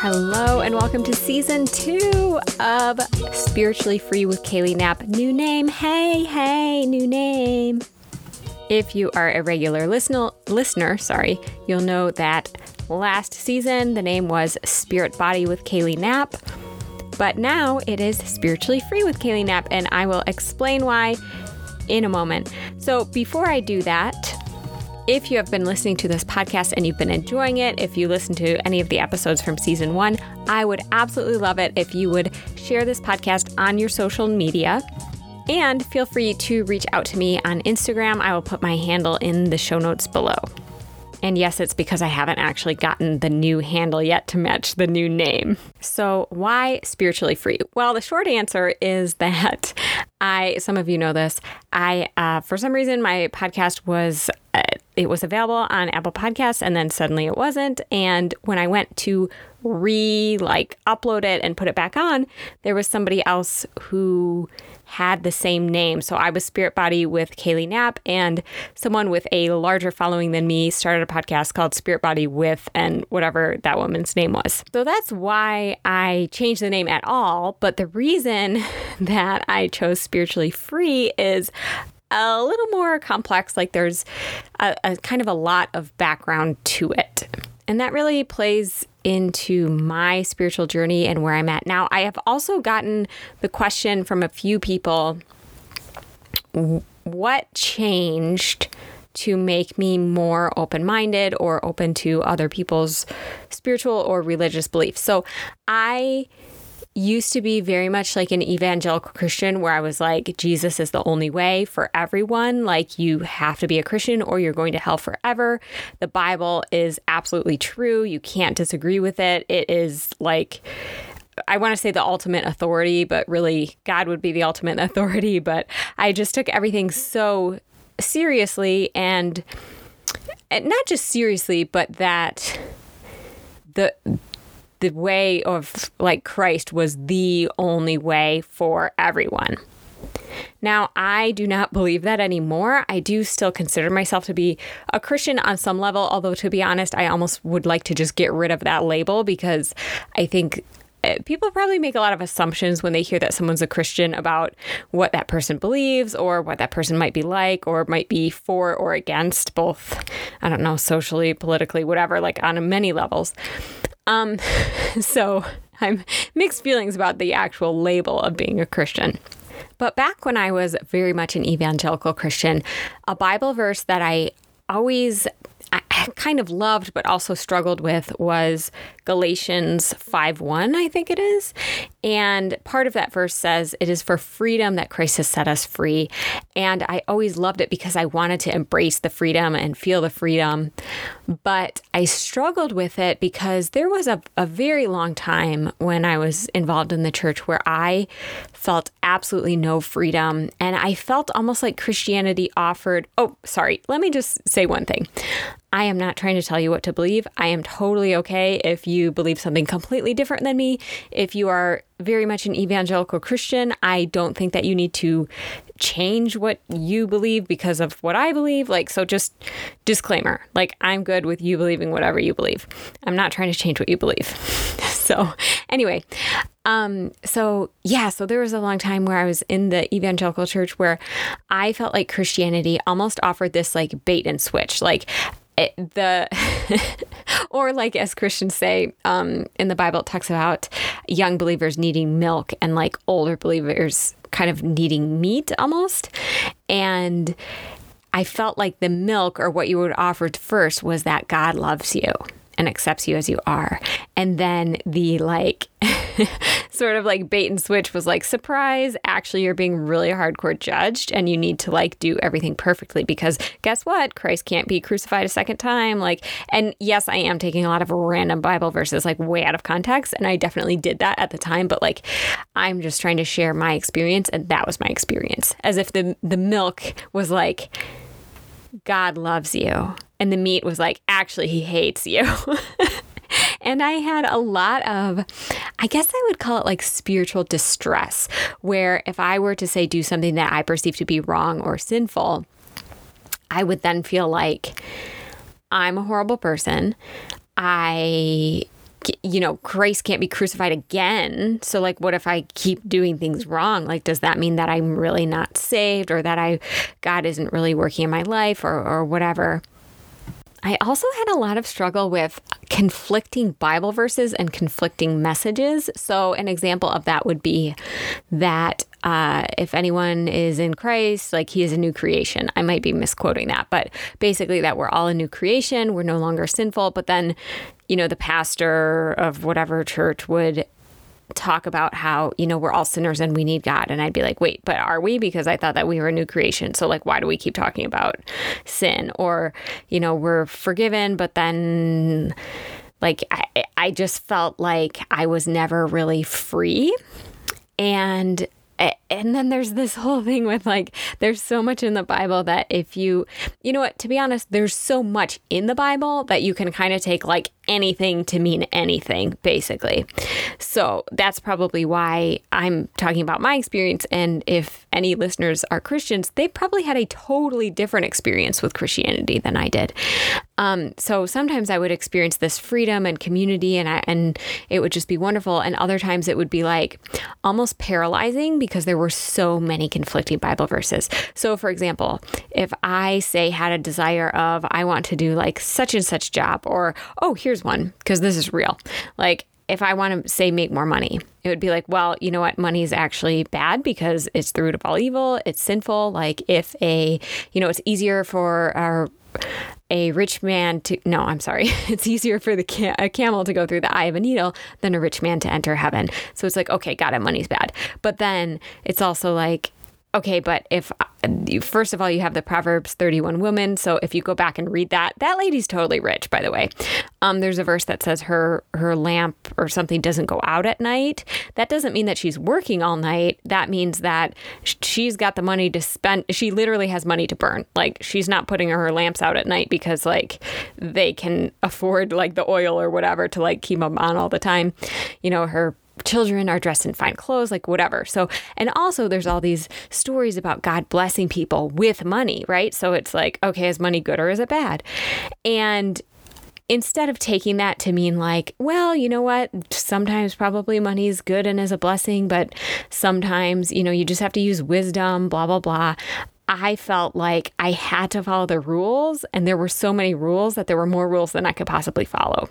Hello, and welcome to season two of Spiritually Free with Kayleigh Knapp. New name. Hey, hey, new name. If you are a regular listener, listener, sorry, you'll know that last season the name was Spirit Body with Kayleigh Knapp. But now it is Spiritually Free with Kayleigh Knapp, and I will explain why in a moment. So before I do that, if you have been listening to this podcast and you've been enjoying it, if you listen to any of the episodes from season one, I would absolutely love it if you would share this podcast on your social media. And feel free to reach out to me on Instagram. I will put my handle in the show notes below. And yes, it's because I haven't actually gotten the new handle yet to match the new name. So, why spiritually free? Well, the short answer is that I, some of you know this, I, uh, for some reason, my podcast was, uh, it was available on Apple Podcasts and then suddenly it wasn't. And when I went to re like upload it and put it back on, there was somebody else who had the same name. So I was Spirit Body with Kayleigh Knapp, and someone with a larger following than me started a podcast called Spirit Body with, and whatever that woman's name was. So that's why I changed the name at all. But the reason that I chose Spiritually Free is a little more complex. Like there's a, a kind of a lot of background to it. And that really plays into my spiritual journey and where I'm at now. I have also gotten the question from a few people what changed to make me more open minded or open to other people's spiritual or religious beliefs? So I used to be very much like an evangelical Christian where I was like, Jesus is the only way for everyone. Like, you have to be a Christian or you're going to hell forever. The Bible is absolutely true. You can't disagree with it. It is like, I want to say the ultimate authority, but really, God would be the ultimate authority. But I just took everything so seriously and, and not just seriously, but that the the way of like Christ was the only way for everyone. Now, I do not believe that anymore. I do still consider myself to be a Christian on some level, although to be honest, I almost would like to just get rid of that label because I think eh, people probably make a lot of assumptions when they hear that someone's a Christian about what that person believes or what that person might be like or might be for or against, both, I don't know, socially, politically, whatever, like on many levels. Um, so I'm mixed feelings about the actual label of being a Christian. But back when I was very much an evangelical Christian, a Bible verse that I always kind of loved but also struggled with was Galatians 5:1, I think it is. And part of that verse says, It is for freedom that Christ has set us free. And I always loved it because I wanted to embrace the freedom and feel the freedom. But I struggled with it because there was a, a very long time when I was involved in the church where I felt absolutely no freedom. And I felt almost like Christianity offered, oh, sorry, let me just say one thing. I am not trying to tell you what to believe. I am totally okay if you believe something completely different than me. If you are very much an evangelical Christian, I don't think that you need to change what you believe because of what I believe. Like, so just disclaimer like, I'm good with you believing whatever you believe. I'm not trying to change what you believe. so, anyway, um, so yeah, so there was a long time where I was in the evangelical church where I felt like Christianity almost offered this like bait and switch. Like, it, the or like as Christians say um, in the Bible, it talks about young believers needing milk and like older believers kind of needing meat almost. And I felt like the milk or what you would offer first was that God loves you and accepts you as you are. And then the like sort of like bait and switch was like, surprise, actually, you're being really hardcore judged and you need to like do everything perfectly because guess what? Christ can't be crucified a second time. Like, and yes, I am taking a lot of random Bible verses like way out of context. And I definitely did that at the time, but like, I'm just trying to share my experience. And that was my experience as if the, the milk was like, God loves you. And the meat was like, actually, he hates you. and I had a lot of, I guess I would call it like spiritual distress, where if I were to say do something that I perceive to be wrong or sinful, I would then feel like, I'm a horrible person. I you know, Christ can't be crucified again. So, like, what if I keep doing things wrong? Like, does that mean that I'm really not saved or that I, God isn't really working in my life or, or whatever? I also had a lot of struggle with conflicting Bible verses and conflicting messages. So, an example of that would be that uh, if anyone is in Christ, like he is a new creation. I might be misquoting that, but basically, that we're all a new creation, we're no longer sinful. But then, you know, the pastor of whatever church would talk about how, you know, we're all sinners and we need God. And I'd be like, wait, but are we? Because I thought that we were a new creation. So, like, why do we keep talking about sin? Or, you know, we're forgiven, but then, like, I, I just felt like I was never really free. And and then there's this whole thing with like there's so much in the bible that if you you know what to be honest there's so much in the bible that you can kind of take like anything to mean anything basically. So that's probably why i'm talking about my experience. And if any listeners are christians they probably had a totally different experience with christianity than i did. Um, so sometimes i would experience this freedom and community and I, and it would just be wonderful. And other times it would be like almost paralyzing because there were so many conflicting Bible verses. So, for example, if I say had a desire of, I want to do like such and such job, or, oh, here's one, because this is real. Like, if I want to say make more money, it would be like, well, you know what? Money is actually bad because it's the root of all evil. It's sinful. Like if a, you know, it's easier for our a rich man to no i'm sorry it's easier for the cam- a camel to go through the eye of a needle than a rich man to enter heaven so it's like okay got it money's bad but then it's also like okay, but if first of all, you have the Proverbs 31 woman. So if you go back and read that, that lady's totally rich, by the way. Um, there's a verse that says her her lamp or something doesn't go out at night. That doesn't mean that she's working all night. That means that she's got the money to spend. She literally has money to burn. Like she's not putting her lamps out at night because like they can afford like the oil or whatever to like keep them on all the time. You know, her children are dressed in fine clothes, like whatever. So, and also there's all these stories about God blessing people with money, right? So it's like, okay, is money good or is it bad? And instead of taking that to mean like, well, you know what, sometimes probably money is good and is a blessing, but sometimes, you know, you just have to use wisdom, blah, blah, blah. I felt like I had to follow the rules, and there were so many rules that there were more rules than I could possibly follow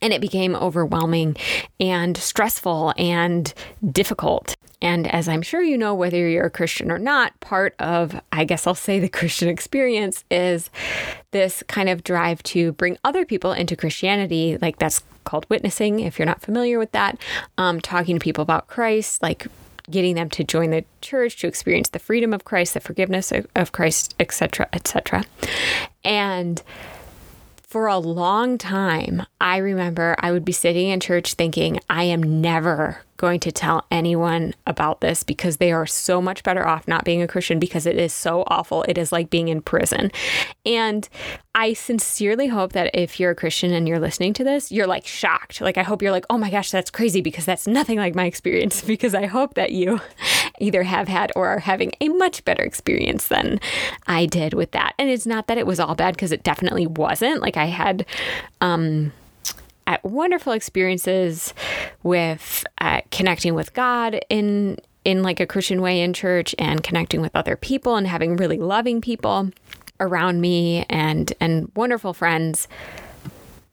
and it became overwhelming and stressful and difficult. And as I'm sure you know, whether you're a Christian or not, part of, I guess I'll say, the Christian experience is this kind of drive to bring other people into Christianity. Like that's called witnessing, if you're not familiar with that. Um, talking to people about Christ, like getting them to join the church, to experience the freedom of Christ, the forgiveness of Christ, etc., etc. And for a long time, I remember I would be sitting in church thinking, I am never going to tell anyone about this because they are so much better off not being a Christian because it is so awful. It is like being in prison. And I sincerely hope that if you're a Christian and you're listening to this, you're like shocked. Like, I hope you're like, oh my gosh, that's crazy because that's nothing like my experience. Because I hope that you either have had or are having a much better experience than I did with that. And it's not that it was all bad because it definitely wasn't. Like, I had, um, at wonderful experiences with uh, connecting with God in in like a Christian way in church and connecting with other people and having really loving people around me and and wonderful friends.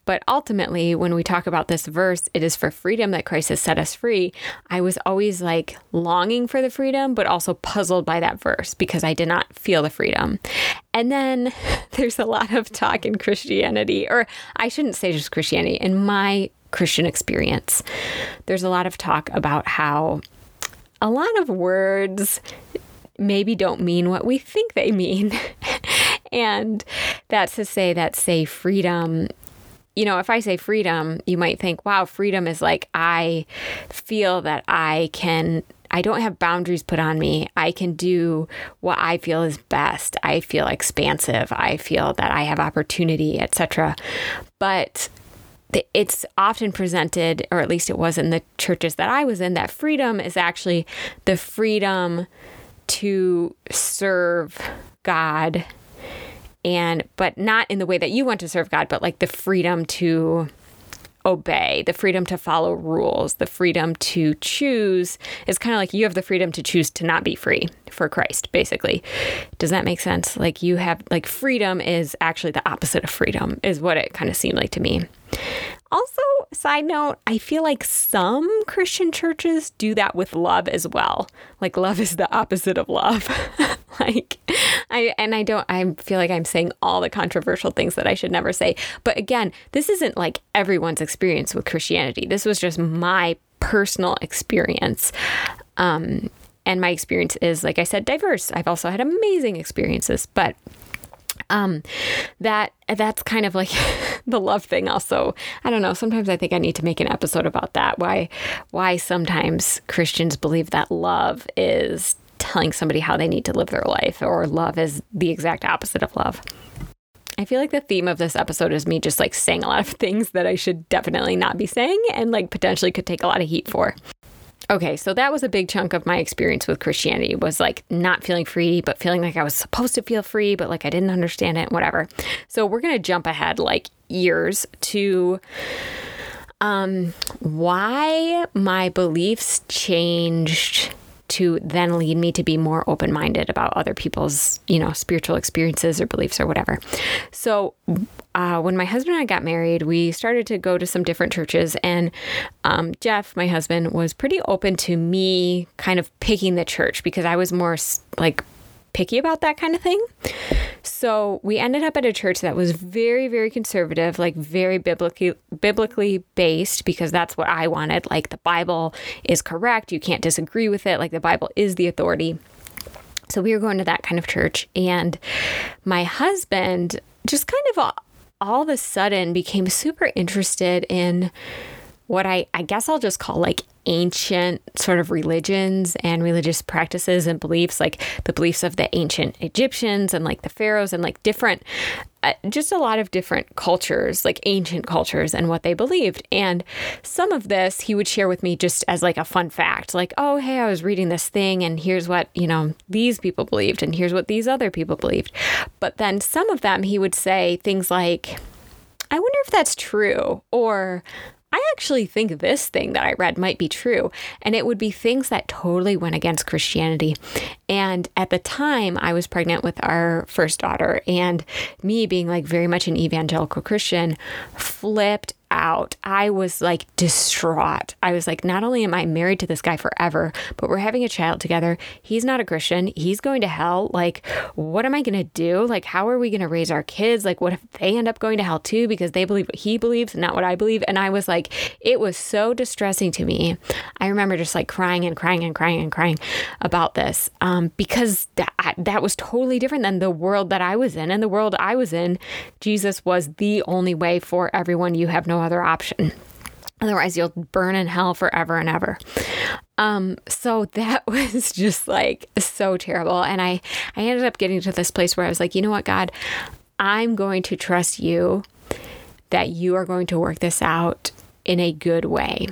But ultimately, when we talk about this verse, it is for freedom that Christ has set us free. I was always like longing for the freedom, but also puzzled by that verse because I did not feel the freedom. And then there's a lot of talk in Christianity, or I shouldn't say just Christianity, in my Christian experience, there's a lot of talk about how a lot of words maybe don't mean what we think they mean. and that's to say that, say, freedom you know, if I say freedom, you might think, wow, freedom is like I feel that I can I don't have boundaries put on me. I can do what I feel is best. I feel expansive. I feel that I have opportunity, etc. But it's often presented, or at least it was in the churches that I was in, that freedom is actually the freedom to serve God and but not in the way that you want to serve God, but like the freedom to obey, the freedom to follow rules, the freedom to choose is kind of like you have the freedom to choose to not be free for Christ, basically. Does that make sense? Like you have, like, freedom is actually the opposite of freedom, is what it kind of seemed like to me. Also, side note, I feel like some Christian churches do that with love as well. Like love is the opposite of love. like I and I don't I feel like I'm saying all the controversial things that I should never say. But again, this isn't like everyone's experience with Christianity. This was just my personal experience. Um and my experience is like I said diverse. I've also had amazing experiences, but um that that's kind of like the love thing also. I don't know sometimes i think i need to make an episode about that. Why why sometimes christians believe that love is telling somebody how they need to live their life or love is the exact opposite of love. I feel like the theme of this episode is me just like saying a lot of things that I should definitely not be saying and like potentially could take a lot of heat for. Okay, so that was a big chunk of my experience with Christianity was like not feeling free, but feeling like I was supposed to feel free, but like I didn't understand it, whatever. So we're gonna jump ahead like years to um, why my beliefs changed to then lead me to be more open minded about other people's, you know, spiritual experiences or beliefs or whatever. So, uh, when my husband and I got married, we started to go to some different churches, and um, Jeff, my husband, was pretty open to me kind of picking the church because I was more like picky about that kind of thing. So we ended up at a church that was very, very conservative, like very biblically biblically based, because that's what I wanted. Like the Bible is correct. You can't disagree with it. Like the Bible is the authority. So we were going to that kind of church. And my husband just kind of all, of a sudden became super interested in what I, I guess I'll just call like ancient sort of religions and religious practices and beliefs, like the beliefs of the ancient Egyptians and like the pharaohs and like different, Uh, just a lot of different cultures, like ancient cultures and what they believed. And some of this he would share with me just as like a fun fact, like, oh, hey, I was reading this thing and here's what, you know, these people believed and here's what these other people believed. But then some of them he would say things like, I wonder if that's true. Or I actually think this thing that I read might be true. And it would be things that totally went against Christianity. And at the time, I was pregnant with our first daughter, and me being like very much an evangelical Christian flipped out. I was like distraught. I was like, not only am I married to this guy forever, but we're having a child together. He's not a Christian. He's going to hell. Like, what am I going to do? Like, how are we going to raise our kids? Like, what if they end up going to hell too because they believe what he believes and not what I believe? And I was like, it was so distressing to me. I remember just like crying and crying and crying and crying about this um, because that, that was totally different than the world that I was in. And the world I was in, Jesus was the only way for everyone. You have no other option. Otherwise, you'll burn in hell forever and ever. Um, so that was just like so terrible. And I, I ended up getting to this place where I was like, you know what, God, I'm going to trust you that you are going to work this out in a good way.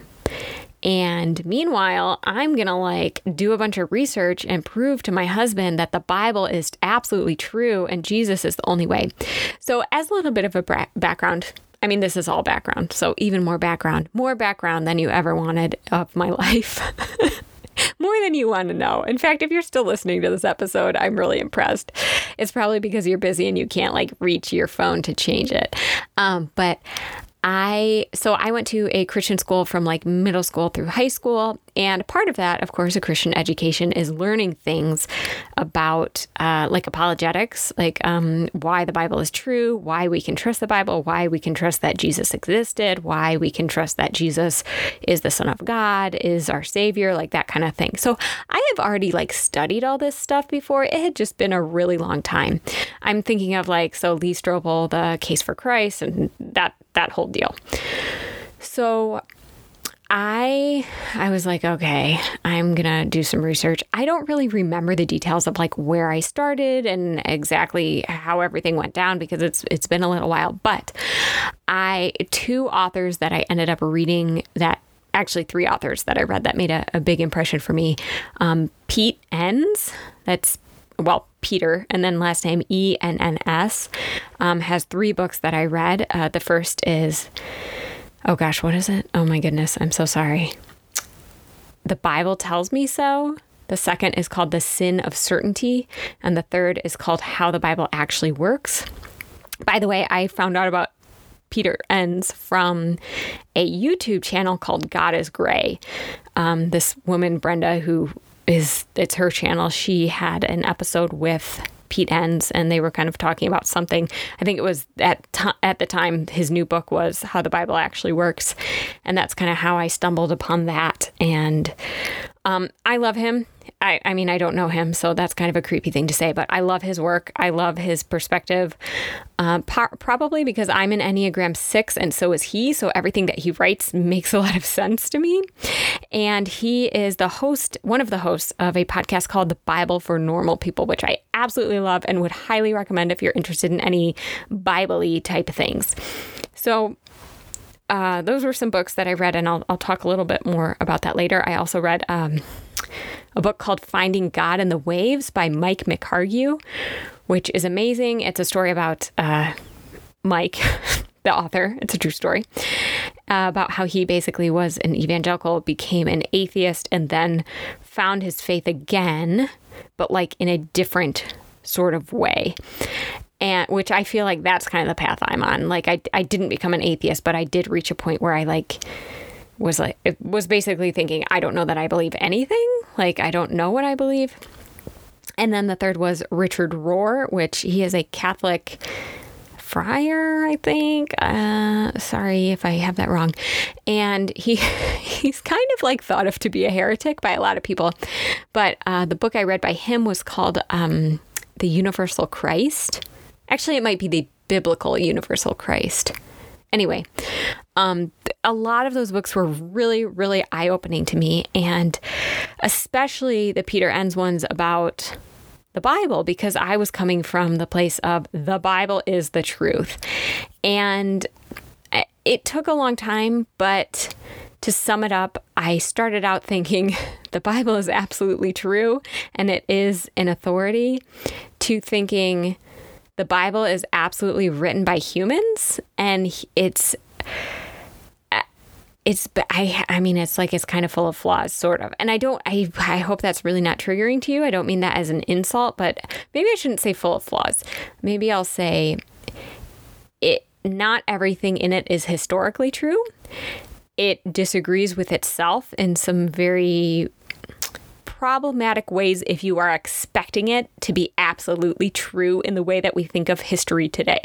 And meanwhile, I'm going to like do a bunch of research and prove to my husband that the Bible is absolutely true and Jesus is the only way. So, as a little bit of a background, I mean, this is all background. So, even more background, more background than you ever wanted of my life. more than you want to know. In fact, if you're still listening to this episode, I'm really impressed. It's probably because you're busy and you can't like reach your phone to change it. Um, but I so I went to a Christian school from like middle school through high school, and part of that, of course, a Christian education is learning things about uh, like apologetics, like um, why the Bible is true, why we can trust the Bible, why we can trust that Jesus existed, why we can trust that Jesus is the Son of God, is our Savior, like that kind of thing. So I have already like studied all this stuff before. It had just been a really long time. I'm thinking of like so Lee Strobel, the Case for Christ, and that that whole deal. So I I was like, okay, I'm going to do some research. I don't really remember the details of like where I started and exactly how everything went down because it's it's been a little while, but I two authors that I ended up reading that actually three authors that I read that made a, a big impression for me. Um, Pete Enns, that's well, Peter, and then last name E N N S, um, has three books that I read. Uh, the first is, oh gosh, what is it? Oh my goodness, I'm so sorry. The Bible Tells Me So. The second is called The Sin of Certainty. And the third is called How the Bible Actually Works. By the way, I found out about Peter Enns from a YouTube channel called God is Grey. Um, this woman, Brenda, who is, it's her channel, she had an episode with Pete Enns, and they were kind of talking about something. I think it was at t- at the time his new book was How the Bible Actually Works, and that's kind of how I stumbled upon that. And um, I love him. I, I mean, I don't know him, so that's kind of a creepy thing to say, but I love his work. I love his perspective, uh, par- probably because I'm an Enneagram 6 and so is he. So everything that he writes makes a lot of sense to me. And he is the host, one of the hosts of a podcast called The Bible for Normal People, which I absolutely love and would highly recommend if you're interested in any Bible type things. So uh, those were some books that I read, and I'll, I'll talk a little bit more about that later. I also read um, a book called Finding God in the Waves by Mike McHargue, which is amazing. It's a story about uh, Mike, the author. It's a true story uh, about how he basically was an evangelical, became an atheist, and then found his faith again, but like in a different sort of way and which I feel like that's kind of the path I'm on. Like I I didn't become an atheist, but I did reach a point where I like was like was basically thinking I don't know that I believe anything. Like I don't know what I believe. And then the third was Richard Rohr, which he is a Catholic friar, I think. Uh, sorry if I have that wrong. And he he's kind of like thought of to be a heretic by a lot of people. But uh, the book I read by him was called um, The Universal Christ. Actually, it might be the biblical universal Christ. Anyway, um, a lot of those books were really, really eye opening to me, and especially the Peter Enns ones about the Bible, because I was coming from the place of the Bible is the truth. And it took a long time, but to sum it up, I started out thinking the Bible is absolutely true and it is an authority, to thinking, the Bible is absolutely written by humans and it's uh, it's I I mean it's like it's kind of full of flaws sort of. And I don't I I hope that's really not triggering to you. I don't mean that as an insult, but maybe I shouldn't say full of flaws. Maybe I'll say it not everything in it is historically true. It disagrees with itself in some very problematic ways if you are expecting it to be absolutely true in the way that we think of history today.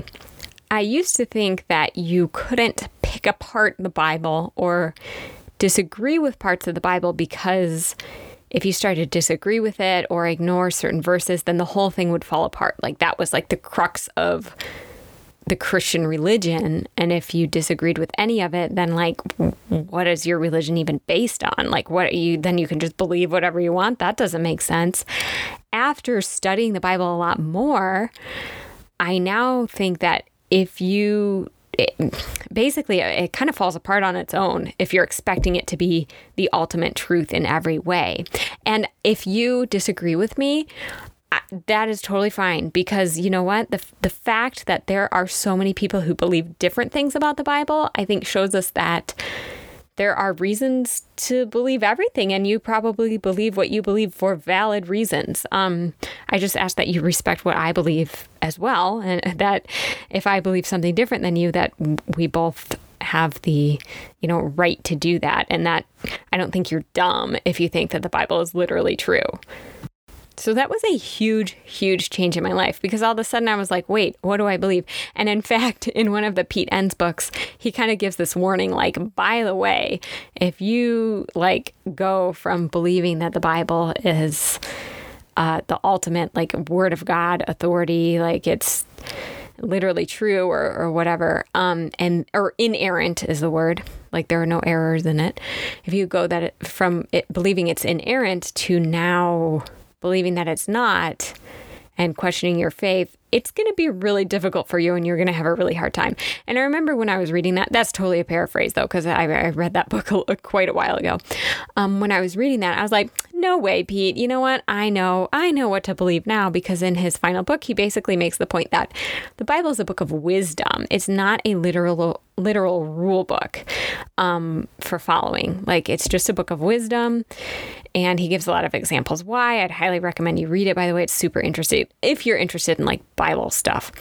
I used to think that you couldn't pick apart the Bible or disagree with parts of the Bible because if you started to disagree with it or ignore certain verses, then the whole thing would fall apart. Like that was like the crux of the Christian religion. And if you disagreed with any of it, then like, what is your religion even based on? Like, what are you then you can just believe whatever you want. That doesn't make sense. After studying the Bible a lot more, I now think that if you it, basically it kind of falls apart on its own if you're expecting it to be the ultimate truth in every way. And if you disagree with me, that is totally fine because you know what? The the fact that there are so many people who believe different things about the Bible I think shows us that there are reasons to believe everything and you probably believe what you believe for valid reasons. Um, i just ask that you respect what i believe as well and that if i believe something different than you that we both have the you know right to do that and that i don't think you're dumb if you think that the bible is literally true so that was a huge, huge change in my life because all of a sudden I was like, wait, what do I believe? And in fact, in one of the Pete Enns books, he kind of gives this warning like, by the way, if you like go from believing that the Bible is uh, the ultimate like word of God authority, like it's literally true or, or whatever, um, and or inerrant is the word, like there are no errors in it. If you go that it, from it believing it's inerrant to now believing that it's not and questioning your faith, it's going to be really difficult for you and you're going to have a really hard time. And I remember when I was reading that, that's totally a paraphrase though, because I, I, read that book a, quite a while ago. Um, when I was reading that, I was like, no, way, Pete. You know what? I know, I know what to believe now because in his final book, he basically makes the point that the Bible is a book of wisdom. It's not a literal literal rule book um, for following. Like it's just a book of wisdom, and he gives a lot of examples why. I'd highly recommend you read it. By the way, it's super interesting if you're interested in like Bible stuff,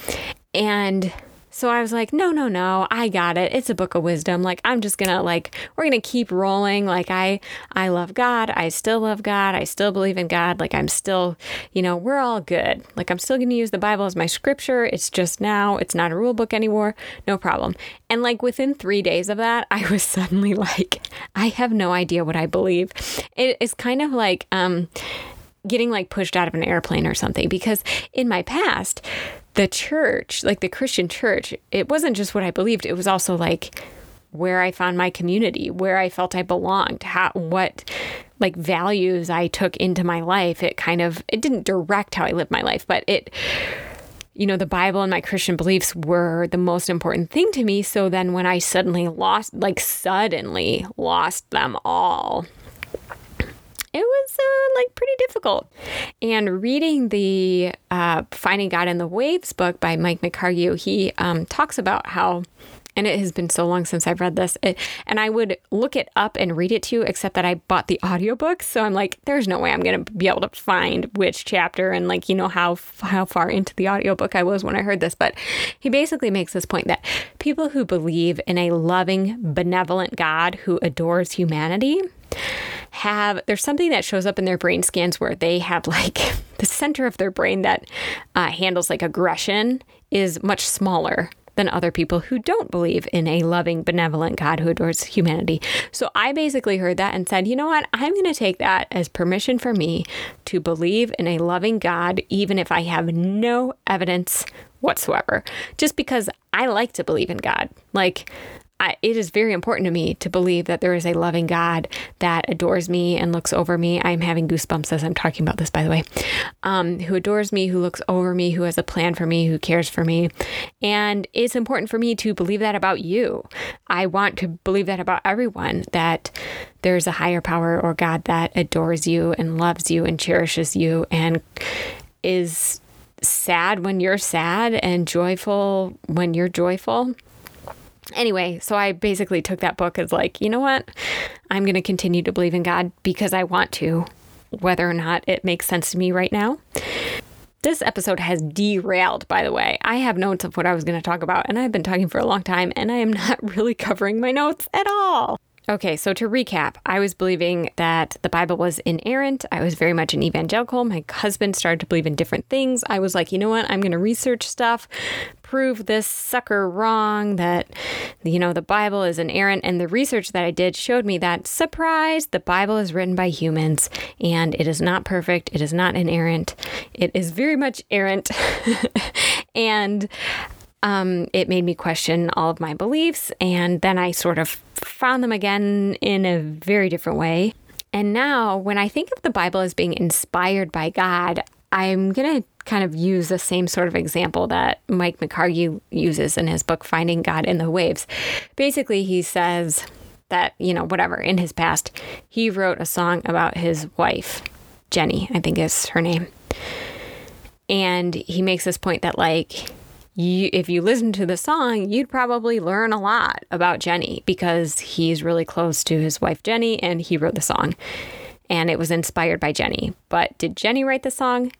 and so I was like, no, no, no, I got it. It's a book of wisdom. Like I'm just gonna like we're gonna keep rolling. Like I I love God. I still love God. I still believe in God. Like I'm still, you know, we're all good. Like I'm still gonna use the Bible as my scripture. It's just now, it's not a rule book anymore. No problem. And like within three days of that, I was suddenly like, I have no idea what I believe. It is kind of like um getting like pushed out of an airplane or something because in my past the church, like the Christian church, it wasn't just what I believed, it was also like where I found my community, where I felt I belonged, how what like values I took into my life. It kind of it didn't direct how I lived my life, but it you know, the Bible and my Christian beliefs were the most important thing to me. So then when I suddenly lost like suddenly lost them all, it was uh, like pretty difficult. And reading the uh, Finding God in the Waves book by Mike McHargue, he um, talks about how and it has been so long since I've read this. It, and I would look it up and read it to you, except that I bought the audiobook. So I'm like, there's no way I'm going to be able to find which chapter and like, you know, how, how far into the audiobook I was when I heard this. But he basically makes this point that people who believe in a loving, benevolent God who adores humanity have there's something that shows up in their brain scans where they have like the center of their brain that uh, handles like aggression is much smaller than other people who don't believe in a loving, benevolent God who adores humanity. So I basically heard that and said, you know what? I'm going to take that as permission for me to believe in a loving God, even if I have no evidence whatsoever, just because I like to believe in God. Like, I, it is very important to me to believe that there is a loving God that adores me and looks over me. I'm having goosebumps as I'm talking about this, by the way, um, who adores me, who looks over me, who has a plan for me, who cares for me. And it's important for me to believe that about you. I want to believe that about everyone that there's a higher power or God that adores you and loves you and cherishes you and is sad when you're sad and joyful when you're joyful Anyway, so I basically took that book as like, you know what? I'm going to continue to believe in God because I want to, whether or not it makes sense to me right now. This episode has derailed, by the way. I have notes of what I was going to talk about, and I've been talking for a long time, and I am not really covering my notes at all. Okay, so to recap, I was believing that the Bible was inerrant. I was very much an evangelical. My husband started to believe in different things. I was like, you know what? I'm going to research stuff, prove this sucker wrong, that, you know, the Bible is inerrant. And the research that I did showed me that, surprise, the Bible is written by humans and it is not perfect. It is not inerrant. It is very much errant. and um, it made me question all of my beliefs. And then I sort of found them again in a very different way. And now, when I think of the Bible as being inspired by God, I'm going to kind of use the same sort of example that Mike McHargue uses in his book, Finding God in the Waves. Basically, he says that, you know, whatever, in his past, he wrote a song about his wife, Jenny, I think is her name. And he makes this point that, like, you, if you listen to the song, you'd probably learn a lot about Jenny because he's really close to his wife Jenny and he wrote the song. And it was inspired by Jenny. But did Jenny write the song?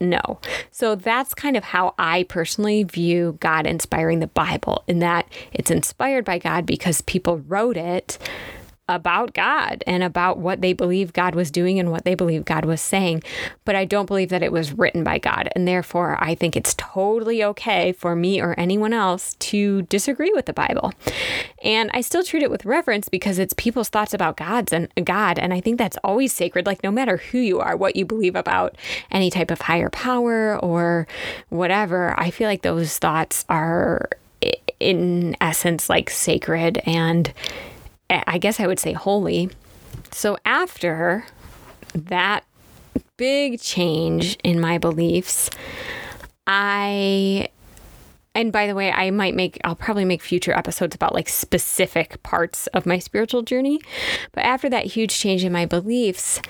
No. So that's kind of how I personally view God inspiring the Bible, in that it's inspired by God because people wrote it about God and about what they believe God was doing and what they believe God was saying. But I don't believe that it was written by God. And therefore, I think it's totally okay for me or anyone else to disagree with the Bible. And I still treat it with reverence because it's people's thoughts about God's and God. And I think that's always sacred. Like, no matter who you are, what you believe about any type of higher power or whatever, I feel like those thoughts are, in essence, like sacred and I guess I would say holy. So after that big change in my beliefs, I and by the way, I might make, I'll probably make future episodes about like specific parts of my spiritual journey. But after that huge change in my beliefs,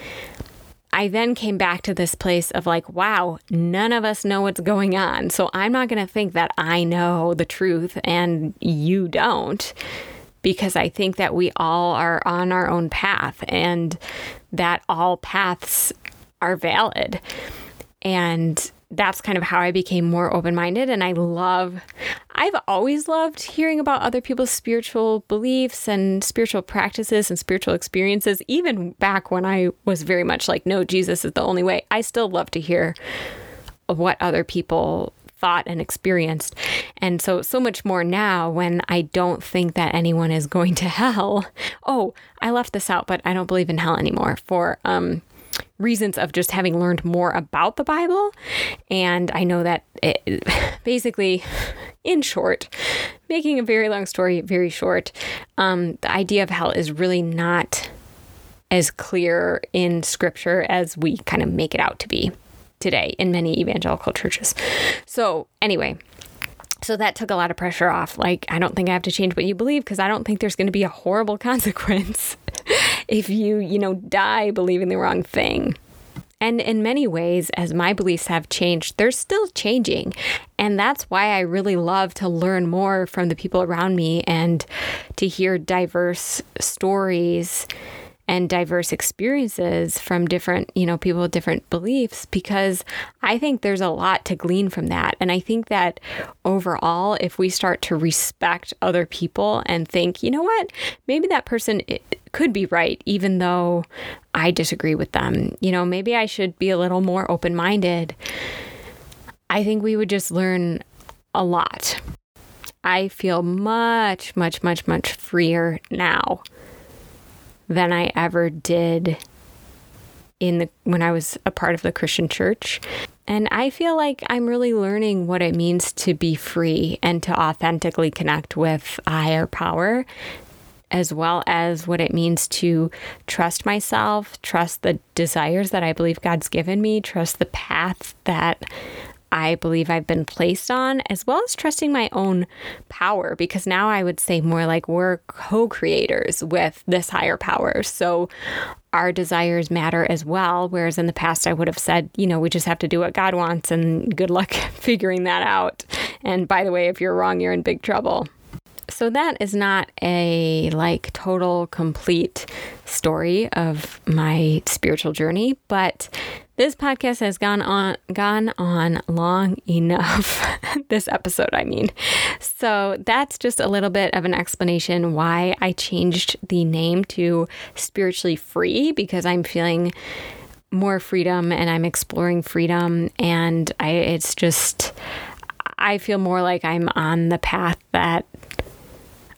I then came back to this place of like, wow, none of us know what's going on. So I'm not going to think that I know the truth and you don't, because I think that we all are on our own path and that all paths are valid. And that's kind of how I became more open minded. And I love, I've always loved hearing about other people's spiritual beliefs and spiritual practices and spiritual experiences, even back when I was very much like, no, Jesus is the only way. I still love to hear what other people thought and experienced. And so, so much more now when I don't think that anyone is going to hell. Oh, I left this out, but I don't believe in hell anymore for, um, reasons of just having learned more about the Bible. And I know that it, basically, in short, making a very long story very short, um, the idea of hell is really not as clear in scripture as we kind of make it out to be today in many evangelical churches. So, anyway, so that took a lot of pressure off. Like, I don't think I have to change what you believe because I don't think there's going to be a horrible consequence if you, you know, die believing the wrong thing. And in many ways, as my beliefs have changed, they're still changing. And that's why I really love to learn more from the people around me and to hear diverse stories and diverse experiences from different, you know, people with different beliefs because I think there's a lot to glean from that. And I think that overall, if we start to respect other people and think, you know what, maybe that person could be right, even though I disagree with them, you know, maybe I should be a little more open minded. I think we would just learn a lot. I feel much, much, much, much freer now than I ever did in the when I was a part of the Christian church. And I feel like I'm really learning what it means to be free and to authentically connect with higher power, as well as what it means to trust myself, trust the desires that I believe God's given me, trust the path that I believe I've been placed on, as well as trusting my own power, because now I would say more like we're co creators with this higher power. So our desires matter as well. Whereas in the past, I would have said, you know, we just have to do what God wants and good luck figuring that out. And by the way, if you're wrong, you're in big trouble. So that is not a like total complete story of my spiritual journey, but this podcast has gone on gone on long enough. this episode, I mean. So that's just a little bit of an explanation why I changed the name to spiritually free because I'm feeling more freedom and I'm exploring freedom and I it's just I feel more like I'm on the path that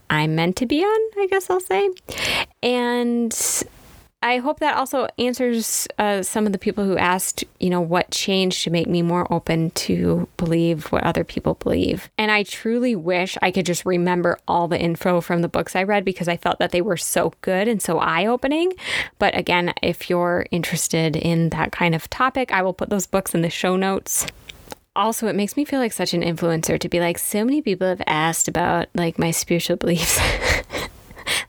I'm meant to be on, I guess I'll say. And I hope that also answers uh, some of the people who asked, you know, what changed to make me more open to believe what other people believe. And I truly wish I could just remember all the info from the books I read because I felt that they were so good and so eye opening. But again, if you're interested in that kind of topic, I will put those books in the show notes also it makes me feel like such an influencer to be like so many people have asked about like my spiritual beliefs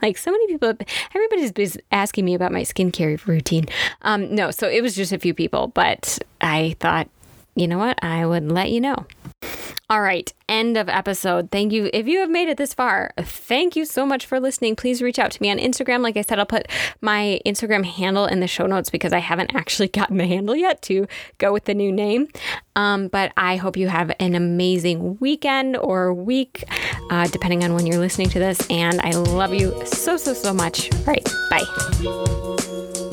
like so many people everybody's been asking me about my skincare routine. Um no so it was just a few people but i thought you know what? I would let you know all right, end of episode. Thank you. If you have made it this far, thank you so much for listening. Please reach out to me on Instagram. Like I said, I'll put my Instagram handle in the show notes because I haven't actually gotten the handle yet to go with the new name. Um, but I hope you have an amazing weekend or week, uh, depending on when you're listening to this. And I love you so, so, so much. All right, bye.